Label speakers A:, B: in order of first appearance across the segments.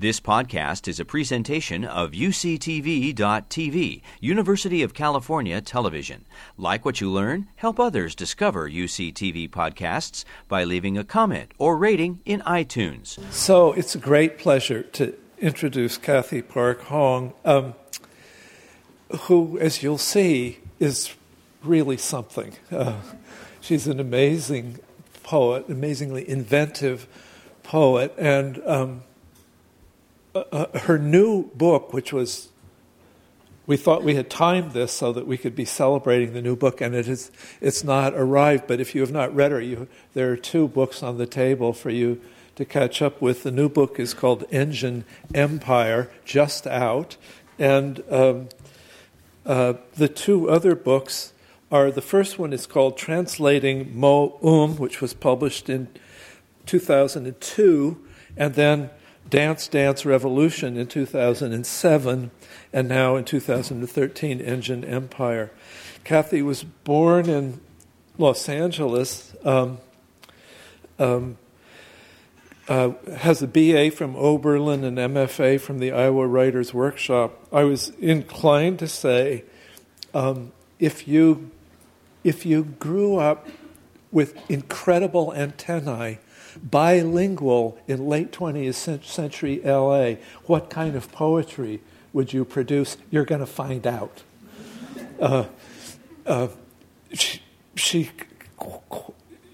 A: This podcast is a presentation of UCTV.tv, University of California Television. Like what you learn? Help others discover UCTV podcasts by leaving a comment or rating in iTunes.
B: So it's a great pleasure to introduce Cathy Park Hong, um, who, as you'll see, is really something. Uh, she's an amazing poet, amazingly inventive poet, and um, uh, her new book, which was, we thought we had timed this so that we could be celebrating the new book, and it is, it's not arrived. But if you have not read her, you, there are two books on the table for you to catch up with. The new book is called Engine Empire, just out, and um, uh, the two other books are the first one is called Translating Mo Um, which was published in 2002, and then Dance Dance Revolution in 2007, and now in 2013, Engine Empire. Cathy was born in Los Angeles, um, um, uh, has a BA from Oberlin and MFA from the Iowa Writers Workshop. I was inclined to say um, if, you, if you grew up with incredible antennae, bilingual in late 20th century LA, what kind of poetry would you produce? You're going to find out. Uh, uh, she, she,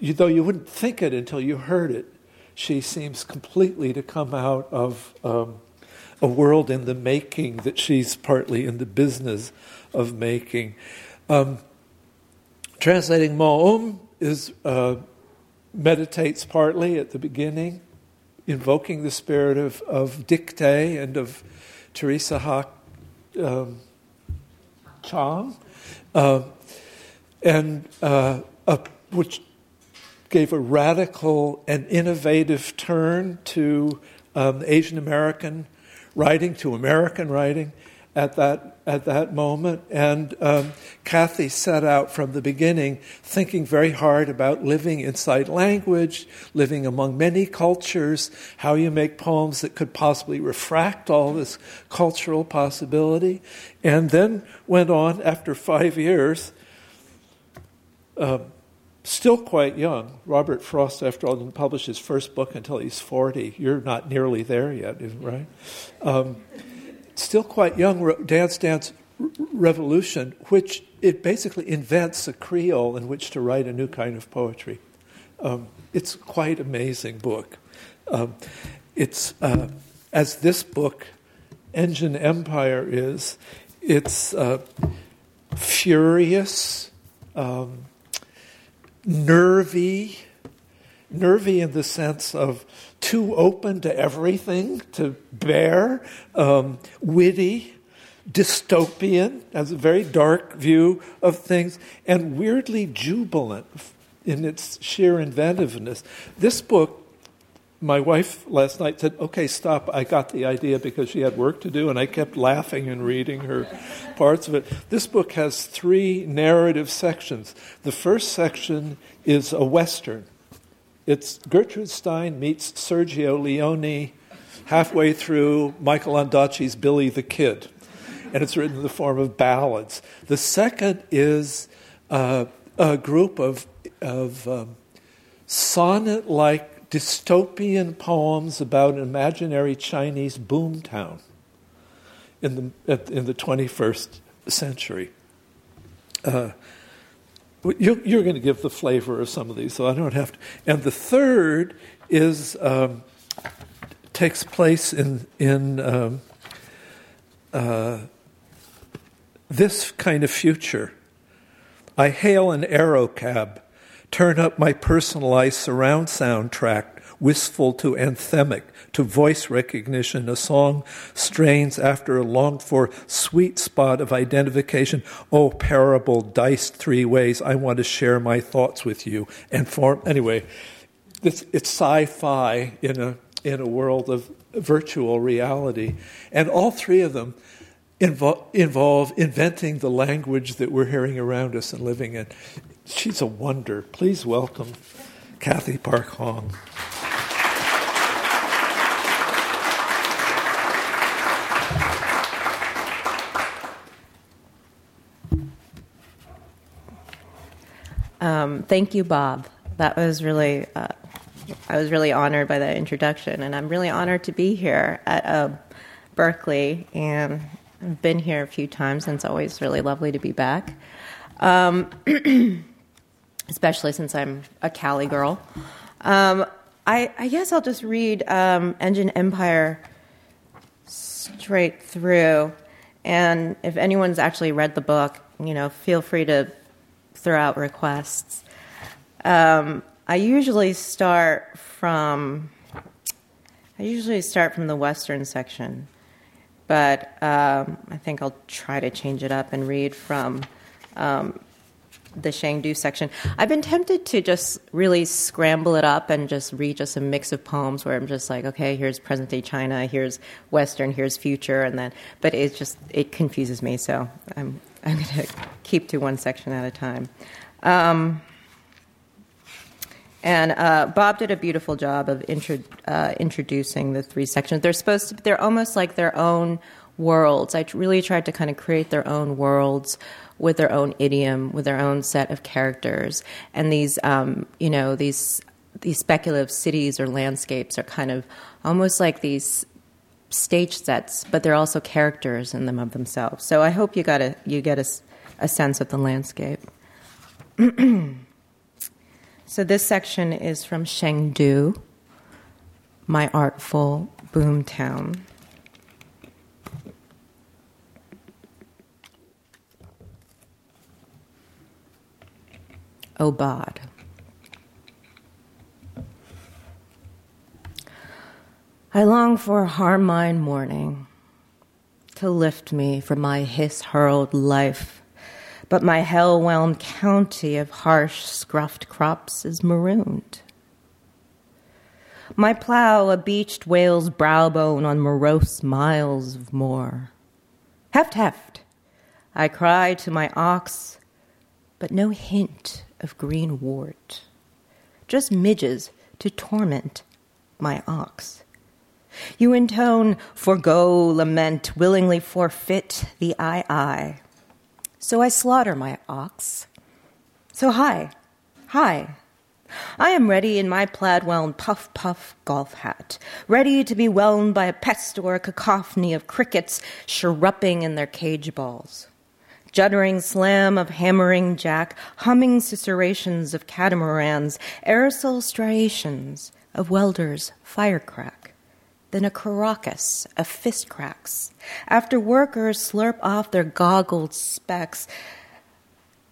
B: though you wouldn't think it until you heard it, she seems completely to come out of um, a world in the making that she's partly in the business of making. Um, translating Mo'um is uh, meditates partly at the beginning, invoking the spirit of, of Dictee and of Teresa Ha um, Chang, uh, and uh, a, which gave a radical and innovative turn to um, Asian American writing, to American writing at that, at that moment. And um, Cathy set out from the beginning thinking very hard about living inside language, living among many cultures, how you make poems that could possibly refract all this cultural possibility. And then went on after five years. Uh, still quite young. Robert Frost, after all, didn't publish his first book until he's 40. You're not nearly there yet, right? Um, still quite young, Dance Dance Revolution, which it basically invents a creole in which to write a new kind of poetry. Um, it's quite amazing book. Um, it's uh, as this book, Engine Empire, is. It's uh, furious, um, nervy, nervy in the sense of too open to everything to bear, um, witty, dystopian, has a very dark view of things, and weirdly jubilant in its sheer inventiveness. This book, my wife last night said, Okay, stop. I got the idea because she had work to do, and I kept laughing and reading her parts of it. This book has three narrative sections. The first section is a Western it's Gertrude Stein meets Sergio Leone halfway through Michael Ondaatje's Billy the Kid, and it's written in the form of ballads. The second is uh, a group of, of um, sonnet like dystopian poems about an imaginary Chinese boomtown in the, in the 21st century. Uh, you're, you're, going to give the flavor of some of these, so I don't have to. And the third is um, takes place in in um, uh, this kind of future. I hail an aerocab, turn up my personalized surround sound track, wistful to anthemic, to voice recognition. A song strains after a longed for sweet spot of identification. Oh, parable diced three ways. I want to share my thoughts with you. And form, anyway, it's, it's sci fi in a, in a world of virtual reality. And all three of them involve, involve inventing the language that we're hearing around us and living in. She's a wonder. Please welcome Cathy Park Hong.
C: Um, thank you, Bob. That was really, uh, I was really honored by that introduction, and I'm really honored to be here at uh, Berkeley, and I've been here a few times, and it's always really lovely to be back. Um, especially since I'm a Cali girl. Um, I, I, guess I'll just read um, Engine Empire straight through. And if anyone's actually read the book, you know, feel free to throw out requests. Um, I usually start from I usually start from the western section, but um, I think I'll try to change it up and read from um, the Shangdu section. I've been tempted to just really scramble it up and just read just a mix of poems where I'm just like, okay, here's present day China, here's Western, here's future, and then, but it just it confuses me, so I'm I'm going to keep to one section at a time. Um, and uh, Bob did a beautiful job of intro, uh, introducing the three sections. They're supposed to, they're almost like their own worlds. I really tried to kind of create their own worlds with their own idiom, with their own set of characters, and these, um, you know, these these speculative cities or landscapes are kind of almost like these stage sets, but they're also characters in them of themselves. So I hope you got a you get a, a sense of the landscape. so this section is from Shangdu, my artful boom town. Aubade. I long for Harmine morning to lift me from my hiss hurled life, but my hell whelmed county of harsh, scruffed crops is marooned. My plow a beached whale's browbone on morose miles of moor. Heft, heft, I cry to my ox, but no hint of green wart, just midges to torment my ox. You intone, forego, lament, willingly forfeit the I I. So I slaughter my ox. So hi, hi. I am ready in my plaid wound puff puff golf hat, ready to be whelmed by a pest or a cacophony of crickets chirruping in their cage balls juddering slam of hammering jack, humming susurrations of catamarans, aerosol striations of welders' firecrack. Then a caracas of fist cracks. After workers slurp off their goggled specks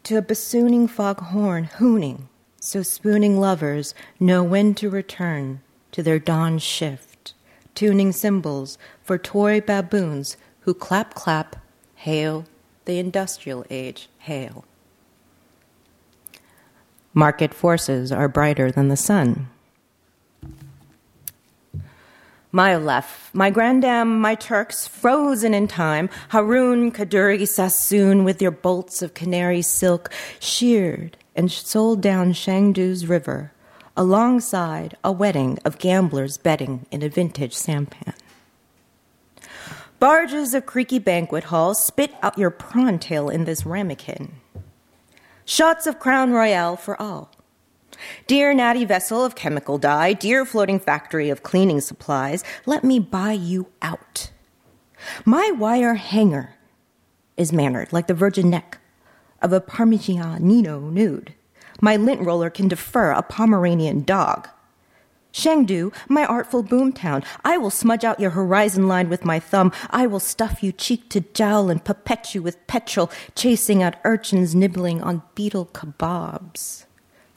C: to a bassooning foghorn hooning, so spooning lovers know when to return to their dawn shift, tuning cymbals for toy baboons who clap clap, hail, the industrial age hail. Market forces are brighter than the sun. My left, my grandam, my Turks, frozen in time, Hardoon, Kadoorie, Sassoon, with your bolts of canary silk, sheared and sold down Shangdu's river, alongside a wedding of gamblers betting in a vintage sampan. Barges of creaky banquet halls spit out your prawn tail in this ramekin. Shots of Crown Royal for all. Dear natty vessel of chemical dye, dear floating factory of cleaning supplies, let me buy you out. My wire hanger is mannered like the virgin neck of a Parmigianino nude. My lint roller can defer a Pomeranian dog. Shangdu, my artful boomtown, I will smudge out your horizon line with my thumb. I will stuff you cheek to jowl and puppet you with petrol, chasing out urchins nibbling on beetle kebabs.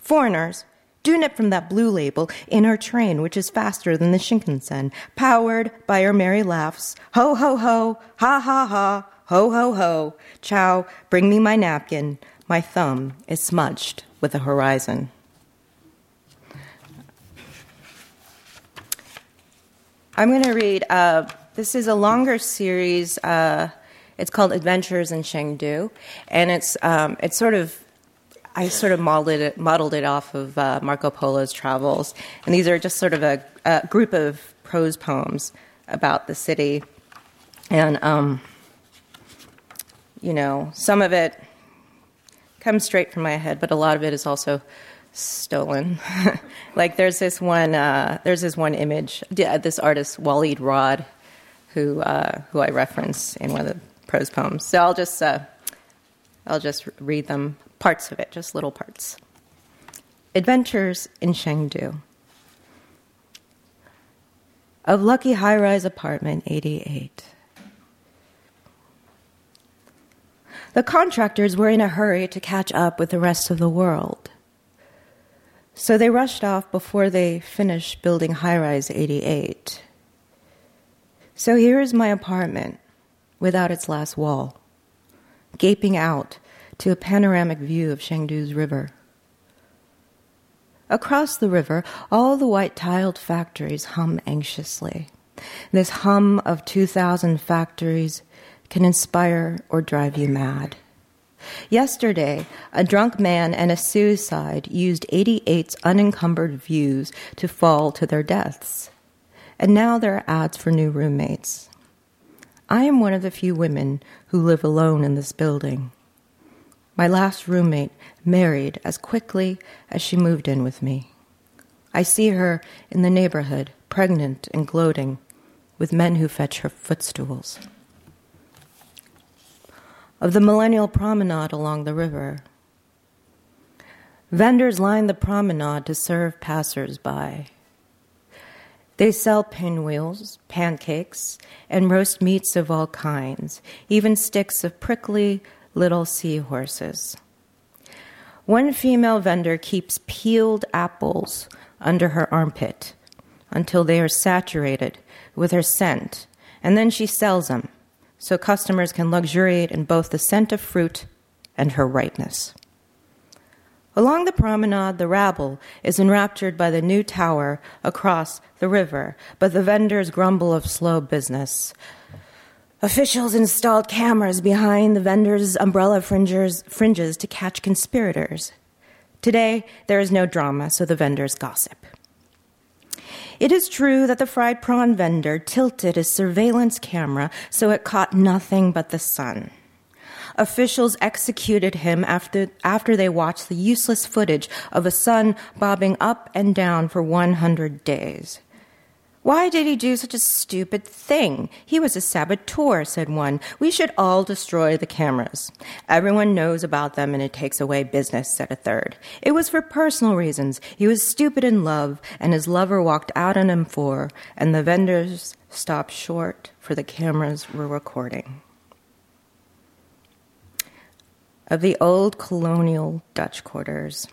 C: Foreigners, do nip from that blue label in our train, which is faster than the Shinkansen, powered by our merry laughs. Ho, ho, ho, ha, ha, ha, ho, ho, ho. Chow, bring me my napkin. My thumb is smudged with the horizon. I'm going to read. Uh, this is a longer series. Uh, it's called Adventures in Shangdu, and it's um, it's sort of I sort of modeled it modeled it off of uh, Marco Polo's travels, and these are just sort of a, a group of prose poems about the city, and um, you know some of it comes straight from my head, but a lot of it is also stolen. like there's this one, uh, there's this one image. This artist Walid Raad, who uh, who I reference in one of the prose poems. So I'll just uh, I'll just read them parts of it, just little parts. Adventures in Shangdu. Of Lucky High Rise Apartment 88. The contractors were in a hurry to catch up with the rest of the world. So they rushed off before they finished building High Rise 88. So here is my apartment without its last wall, gaping out to a panoramic view of Shangdu's river. Across the river, all the white tiled factories hum anxiously. This hum of 2,000 factories can inspire or drive you mad. Yesterday, a drunk man and a suicide used 88's unencumbered views to fall to their deaths. And now there are ads for new roommates. I am one of the few women who live alone in this building. My last roommate married as quickly as she moved in with me. I see her in the neighborhood, pregnant and gloating, with men who fetch her footstools of the Millennial Promenade along the river. Vendors line the promenade to serve passers by. They sell pinwheels, pancakes, and roast meats of all kinds, even sticks of prickly little seahorses. One female vendor keeps peeled apples under her armpit until they are saturated with her scent, and then she sells them so customers can luxuriate in both the scent of fruit and her ripeness. Along the promenade, the rabble is enraptured by the new tower across the river, but the vendors grumble of slow business. Officials installed cameras behind the vendors' umbrella fringes, to catch conspirators. Today, there is no drama, so the vendors gossip. It is true that the fried prawn vendor tilted his surveillance camera so it caught nothing but the sun. Officials executed him after, after they watched the useless footage of a sun bobbing up and down for 100 days. Why did he do such a stupid thing? He was a saboteur, said one. We should all destroy the cameras. Everyone knows about them and it takes away business, said a third. It was for personal reasons. He was stupid in love and his lover walked out on him for, and the vendors stopped short for the cameras were recording. Of the old colonial Dutch quarters.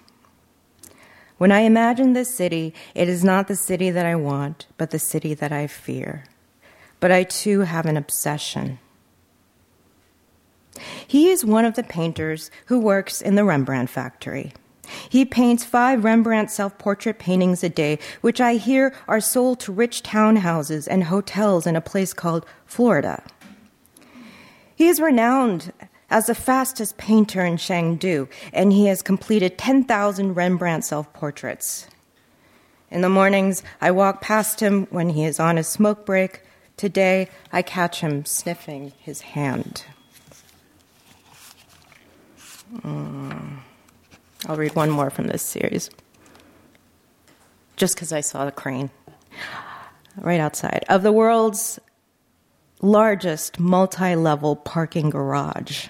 C: When I imagine this city, it is not the city that I want, but the city that I fear. But I too have an obsession. He is one of the painters who works in the Rembrandt factory. He paints five Rembrandt self portrait paintings a day, which I hear are sold to rich townhouses and hotels in a place called Florida. He is renowned as the fastest painter in Shangdu, and he has completed 10,000 Rembrandt self portraits. In the mornings, I walk past him when he is on his smoke break. Today, I catch him sniffing his hand. Mm. I'll read one more from this series, just because I saw the crane right outside. Of the world's largest multi level parking garage.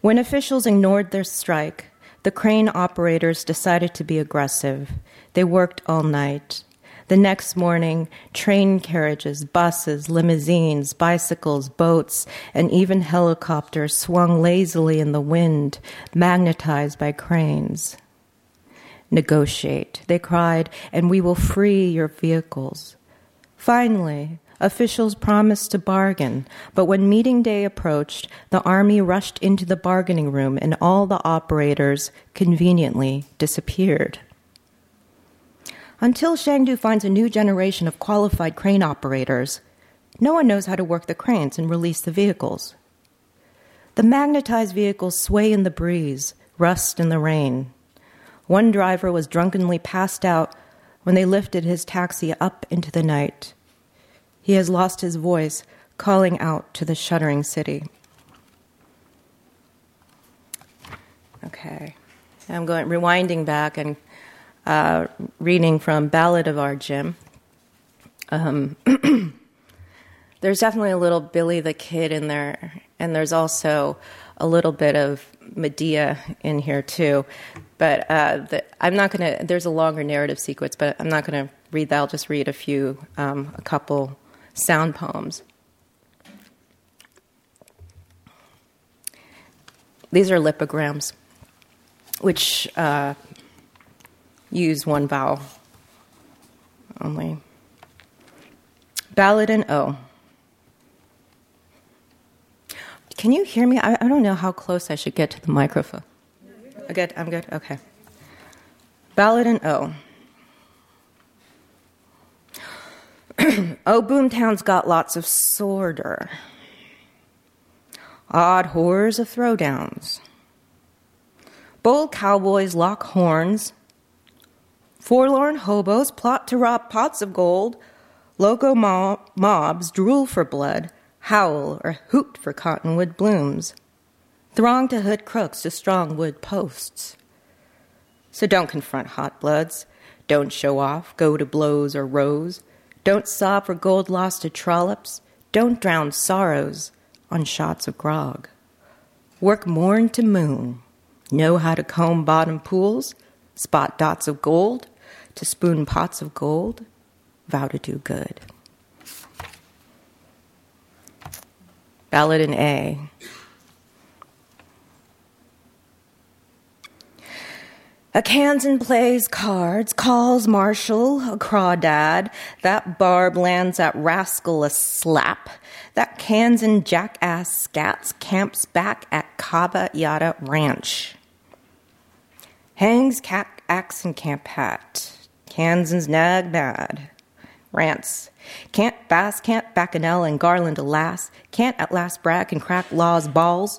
C: When officials ignored their strike, the crane operators decided to be aggressive. They worked all night. The next morning, train carriages, buses, limousines, bicycles, boats, and even helicopters swung lazily in the wind, magnetized by cranes. Negotiate, they cried, and we will free your vehicles. Finally, Officials promised to bargain, but when meeting day approached, the army rushed into the bargaining room and all the operators conveniently disappeared. Until Shangdu finds a new generation of qualified crane operators, no one knows how to work the cranes and release the vehicles. The magnetized vehicles sway in the breeze, rust in the rain. One driver was drunkenly passed out when they lifted his taxi up into the night. He has lost his voice, calling out to the shuddering city. Okay. I'm going rewinding back and uh, reading from Ballad of Our Jim. Um, there's definitely a little Billy the Kid in there, and there's also a little bit of Medea in here too. But uh, the, I'm not going to. There's a longer narrative sequence, but I'm not going to read that. I'll just read a few, um, a couple sound poems. These are lipograms, which uh, use one vowel only. Ballad in O. Can you hear me? I, I don't know how close I should get to the microphone. I good? I'm good? Okay. Ballad in O. oh, Boomtown's got lots of sorter. Odd horrors of throwdowns. Bold cowboys lock horns. Forlorn hobos plot to rob pots of gold. Loco mob- mobs drool for blood, howl or hoot for cottonwood blooms. Throng to hood crooks to strong wood posts. So don't confront hot bloods. Don't show off, go to blows or rows. Don't sob for gold lost to trollops. Don't drown sorrows on shots of grog. Work morn to moon. Know how to comb bottom pools, spot dots of gold, to spoon pots of gold. Vow to do good. Ballad in A. A Kansan plays cards, calls Marshall a crawdad. That barb lands that rascal a slap. That Kansan jackass scats camps back at Kaba Yada Ranch. Hangs cat axe and camp hat. Kansan's nag bad. Rants. Can't bass, can't bacchanal and garland alas. Can't at last brag and crack law's balls.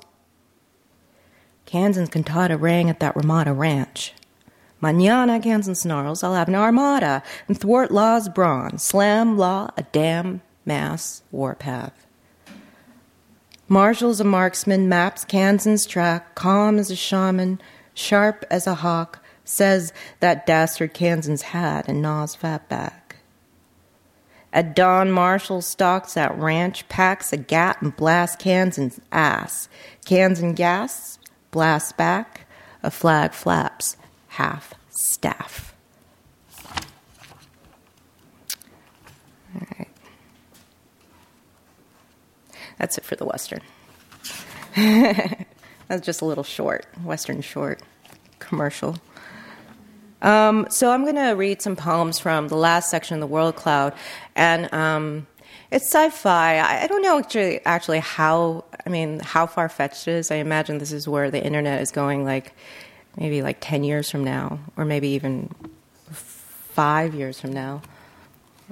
C: Kansan's cantata rang at that Ramada ranch. Manana, Kansan snarls, I'll have an armada and thwart law's brawn, slam law a damn mass warpath. Marshall's a marksman, maps Kansan's track, calm as a shaman, sharp as a hawk, says that dastard Kansan's hat and gnaws fat back. At dawn, Marshall stalks that ranch, packs a gat and blasts Kansan's ass. Kansan gasps, blasts back, a flag flaps half staff. All right. That's it for the Western. That's just a little short, Western short commercial. Um, so I'm going to read some poems from the last section of the World Cloud, and um, it's sci-fi. I, I, don't know actually, actually how. I mean, how far fetched it is. I imagine this is where the internet is going. Like maybe like 10 years from now, or maybe even five years from now,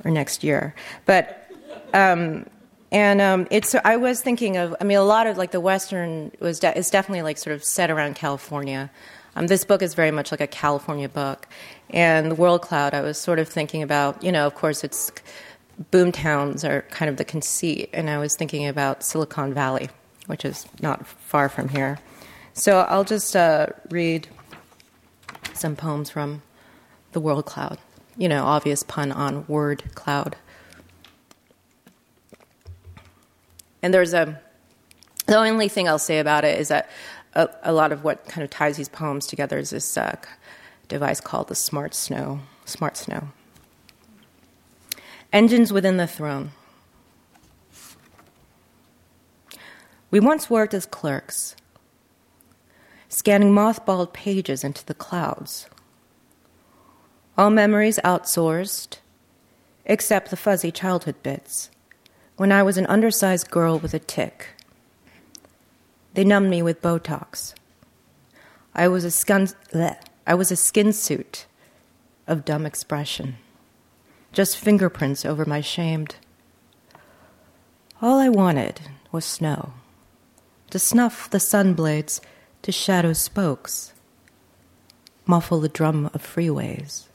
C: or next year. But, um, and um, it's, I was thinking of, I mean, a lot of like the Western was, de- is definitely like sort of set around California. Um, this book is very much like a California book. And the World Cloud, I was sort of thinking about, you know, of course, it's boom towns are kind of the conceit. And I was thinking about Silicon Valley, which is not far from here. So I'll just uh, read some poems from the World Cloud. You know, obvious pun on word cloud. And there's a, the only thing I'll say about it is that a, a lot of what kind of ties these poems together is this uh, device called the Smart Snow. Smart Snow. Engines within the throne. We once worked as clerks scanning mothballed pages into the clouds. All memories outsourced, except the fuzzy childhood bits, when I was an undersized girl with a tic. They numbed me with Botox. I was a, skin, bleh, I was a skin suit of dumb expression, just fingerprints over my shamed. All I wanted was snow, to snuff the sun blades to shadow spokes, muffle the drum of freeways,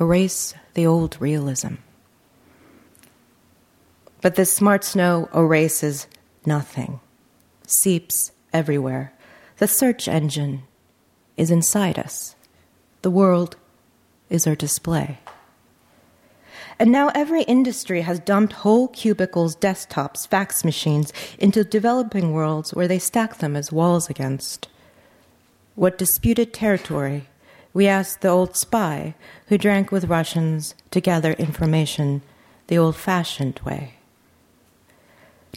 C: erase the old realism. But this smart snow erases nothing, seeps everywhere. The search engine is inside us. The world is our display. And now every industry has dumped whole cubicles, desktops, fax machines into developing worlds where they stack them as walls against. What disputed territory? We asked the old spy who drank with Russians to gather information the old fashioned way.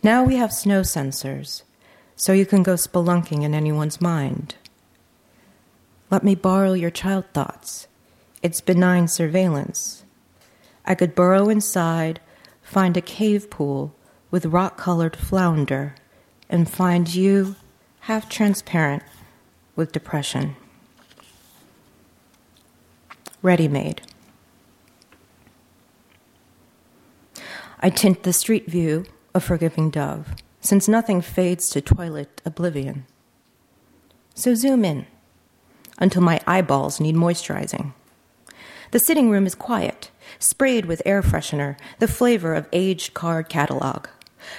C: Now we have snow sensors, so you can go spelunking in anyone's mind. Let me borrow your child thoughts. It's benign surveillance. I could burrow inside, find a cave pool with rock colored flounder, and find you half transparent with depression. Ready made. I tint the street view a forgiving dove, since nothing fades to twilight oblivion. So zoom in until my eyeballs need moisturizing. The sitting room is quiet, sprayed with air freshener, the flavor of aged card catalog.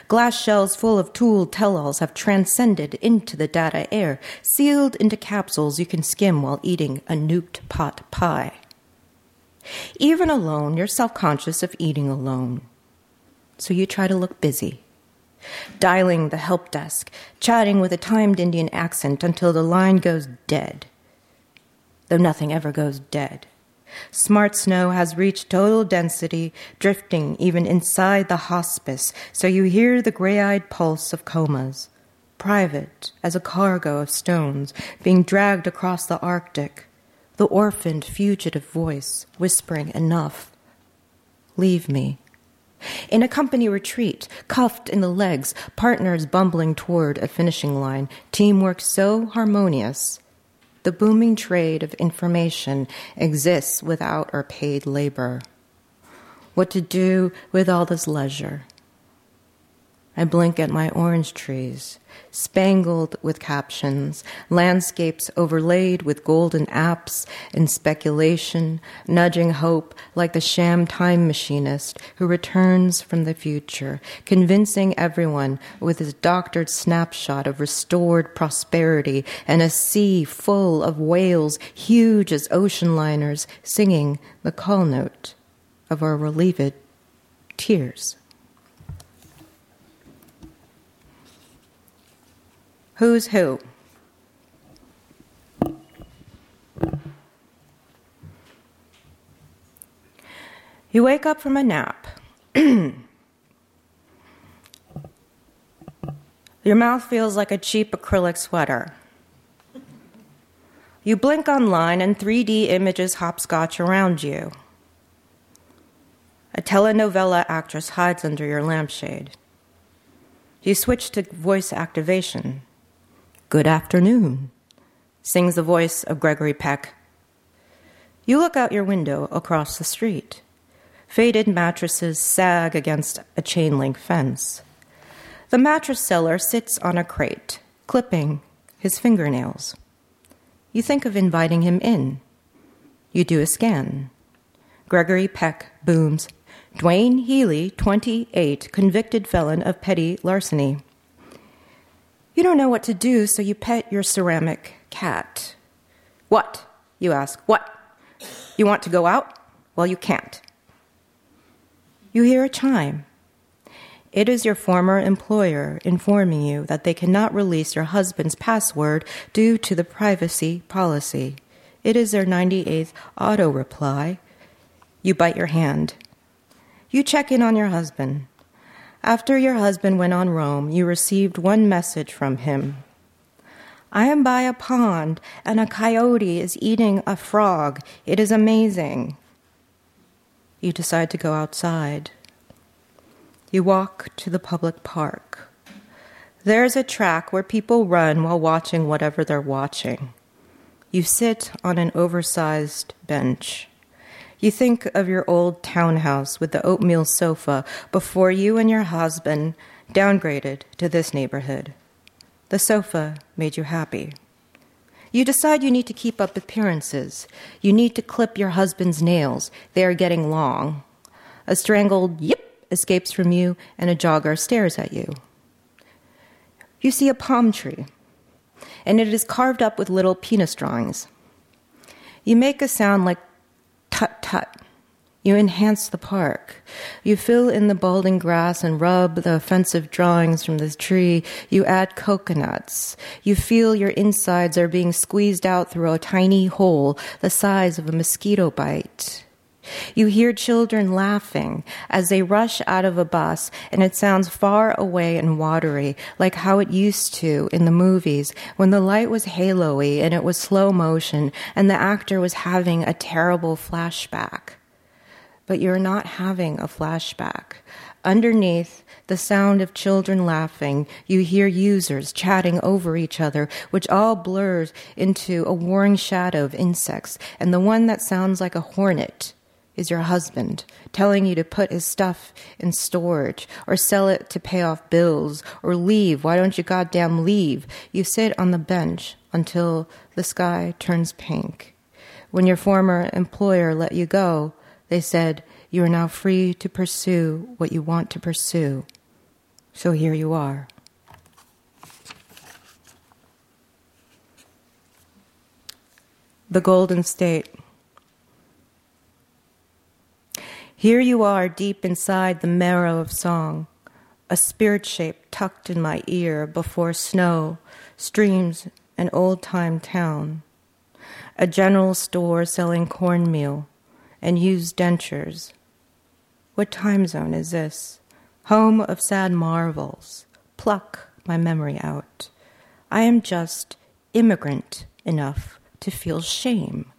C: Glass shells full of tooled tell-alls have transcended into the data air, sealed into capsules you can skim while eating a nuked pot pie. Even alone, you're self conscious of eating alone. So you try to look busy. Dialing the help desk, chatting with a timed Indian accent until the line goes dead. Though nothing ever goes dead. Smart snow has reached total density, drifting even inside the hospice, so you hear the gray eyed pulse of comas, private as a cargo of stones being dragged across the Arctic, the orphaned fugitive voice whispering enough. Leave me. In a company retreat, cuffed in the legs, partners bumbling toward a finishing line, teamwork so harmonious the booming trade of information exists without our paid labor. What to do with all this leisure? I blink at my orange trees, spangled with captions, landscapes overlaid with golden apps and speculation, nudging hope like the sham time machinist who returns from the future, convincing everyone with his doctored snapshot of restored prosperity and a sea full of whales huge as ocean liners singing the call note of our relieved tears. Who's who? You wake up from a nap. Your mouth feels like a cheap acrylic sweater. You blink online and 3D images hopscotch around you. A telenovela actress hides under your lampshade. You switch to voice activation. Good afternoon, sings the voice of Gregory Peck. You look out your window across the street. Faded mattresses sag against a chain link fence. The mattress seller sits on a crate, clipping his fingernails. You think of inviting him in. You do a scan. Gregory Peck booms Dwayne Healy, 28, convicted felon of petty larceny. You don't know what to do, so you pet your ceramic cat. What? You ask. What? You want to go out? Well, you can't. You hear a chime. It is your former employer informing you that they cannot release your husband's password due to the privacy policy. It is their 98th auto reply. You bite your hand. You check in on your husband. After your husband went on roam, you received one message from him. I am by a pond, and a coyote is eating a frog. It is amazing. You decide to go outside. You walk to the public park. There's a track where people run while watching whatever they're watching. You sit on an oversized bench. You think of your old townhouse with the oatmeal sofa before you and your husband downgraded to this neighborhood. The sofa made you happy. You decide you need to keep up appearances. You need to clip your husband's nails. They are getting long. A strangled yip escapes from you, and a jogger stares at you. You see a palm tree. and it is carved up with little penis drawings. You make a sound like tut tut. You enhance the park. You fill in the balding grass and rub the offensive drawings from the tree. You add coconuts. You feel your insides are being squeezed out through a tiny hole the size of a mosquito bite. You hear children laughing as they rush out of a bus, and it sounds far away and watery, like how it used to in the movies when the light was haloey and it was slow motion, and the actor was having a terrible flashback. But you're not having a flashback. Underneath the sound of children laughing, you hear users chatting over each other, which all blurs into a warring shadow of insects, and the one that sounds like a hornet is your husband, telling you to put his stuff in storage or sell it to pay off bills or leave. Why don't you goddamn leave? You sit on the bench until the sky turns pink. When your former employer let you go, they said, You are now free to pursue what you want to pursue. So here you are. The Golden State. Here you are deep inside the marrow of song, a spirit shape tucked in my ear before snow, streams, an old time town. A general store selling cornmeal and used dentures. What time zone is this? Home of sad marvels. Pluck my memory out. I am just immigrant enough to feel shame.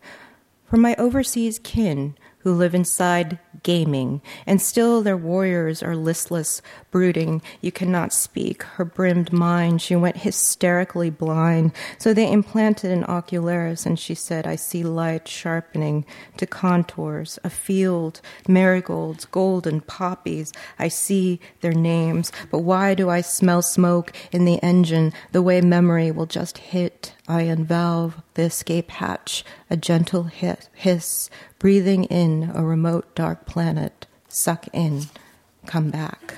C: For my overseas kin who live inside gaming, and still their warriors are listless, brooding. You cannot speak. Her brimmed mind, she went hysterically blind. So they implanted an ocularis, and she said, I see light sharpening to contours, a field, marigolds, golden poppies. I see their names, but why do I smell smoke in the engine the way memory will just hit? I unvalve the escape hatch, a gentle hiss, breathing in a remote dark planet. Suck in, come back.